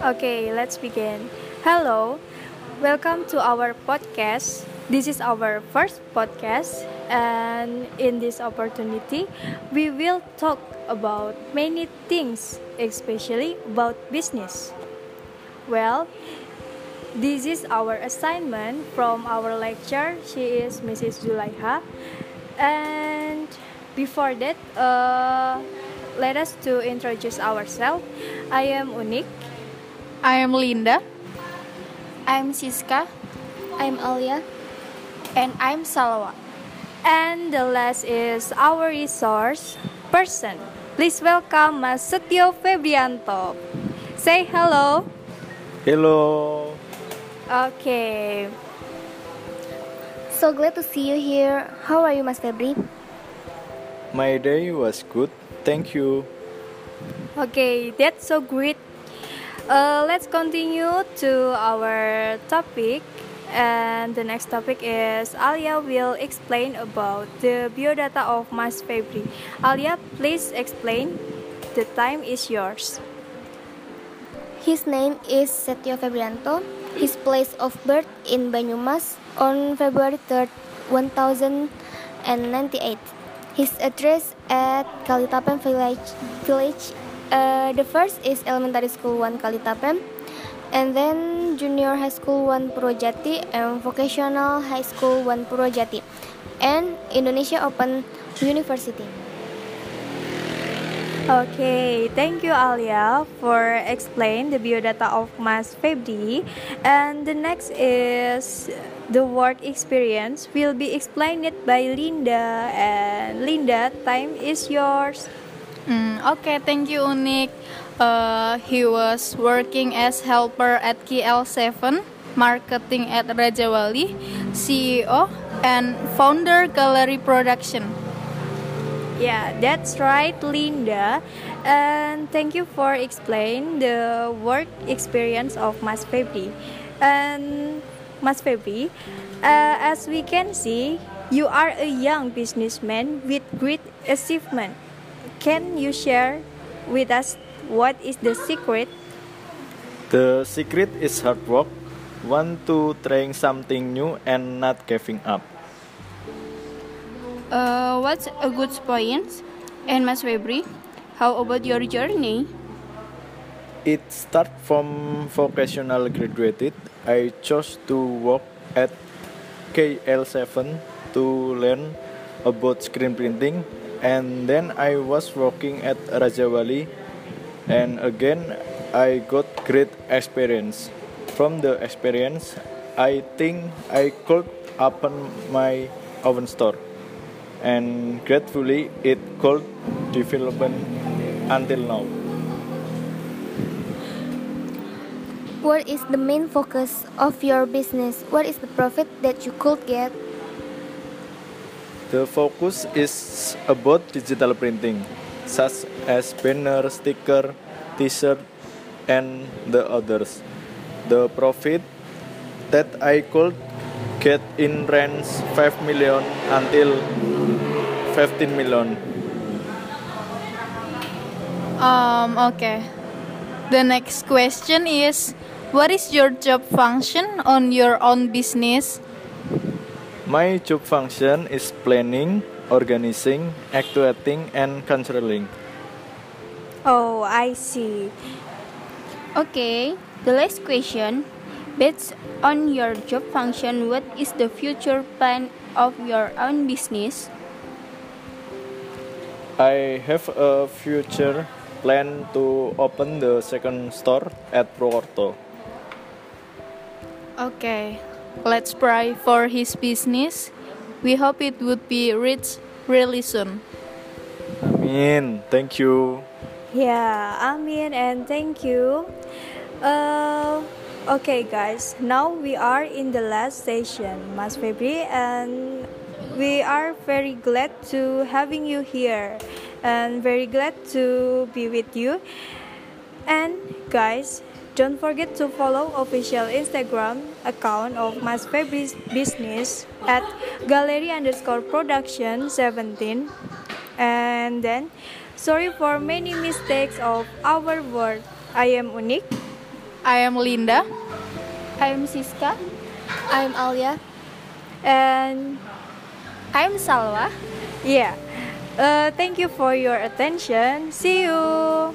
Okay, let's begin. Hello, welcome to our podcast. This is our first podcast, and in this opportunity, we will talk about many things, especially about business. Well, this is our assignment from our lecture. She is Mrs. Zulaiha, and before that, uh, let us to introduce ourselves. I am Unik. I am Linda. I'm Siska. I'm Alia. And I'm Salwa. And the last is our resource person. Please welcome Mas Setio Febrianto. Say hello. Hello. Okay. So glad to see you here. How are you, Mas Febri? My day was good. Thank you. Okay, that's so great. Uh, let's continue to our topic. And the next topic is Alia will explain about the biodata of Mas Febri. Alia, please explain. The time is yours. His name is Setio Febrianto. His place of birth in Banyumas on February 3rd, 1098. His address at Kalitapen village, village uh, the first is elementary school 1 Kalitapem, and then junior high school 1 Purwojati, and vocational high school 1 Purwojati, and Indonesia Open University. Okay, thank you Alia for explain the biodata of Mas Febri. And the next is the work experience will be explained by Linda. And Linda, time is yours. Mm, okay, thank you, Unik. Uh, he was working as helper at KL7, marketing at Rajawali, CEO, and founder Gallery Production. Yeah, that's right, Linda. And thank you for explain the work experience of Mas Febri. And Mas Febri, uh, as we can see, you are a young businessman with great achievement. Can you share with us what is the secret? The secret is hard work, want to trying something new and not giving up. Uh, what's a good point? And Mas Febri, how about your journey? It start from vocational graduated. I chose to work at KL7 to learn about screen printing and then I was working at Rajawali and again I got great experience. From the experience I think I could open my own store and gratefully it could develop until now. What is the main focus of your business? What is the profit that you could get? The focus is about digital printing, such as banner, sticker, t-shirt, and the others. The profit that I could get in range 5 million until 15 million. Um, okay. The next question is What is your job function on your own business? My job function is planning, organizing, actuating, and controlling. Oh, I see. Okay, the last question. Based on your job function, what is the future plan of your own business? I have a future plan to open the second store at Purwokerto. Okay, let's pray for his business. We hope it would be rich really soon. Amin. Thank you. Yeah, Amin and thank you. Uh, okay, guys, now we are in the last session, Mas Febri, and we are very glad to having you here and very glad to be with you. And guys, don't forget to follow official Instagram account of Mas Febri's business at gallery underscore production 17 And then, sorry for many mistakes of our word. I am Unik. I am Linda. I am Siska. I'm Alia. And I am Salwa. yeah, uh, thank you for your attention. See you.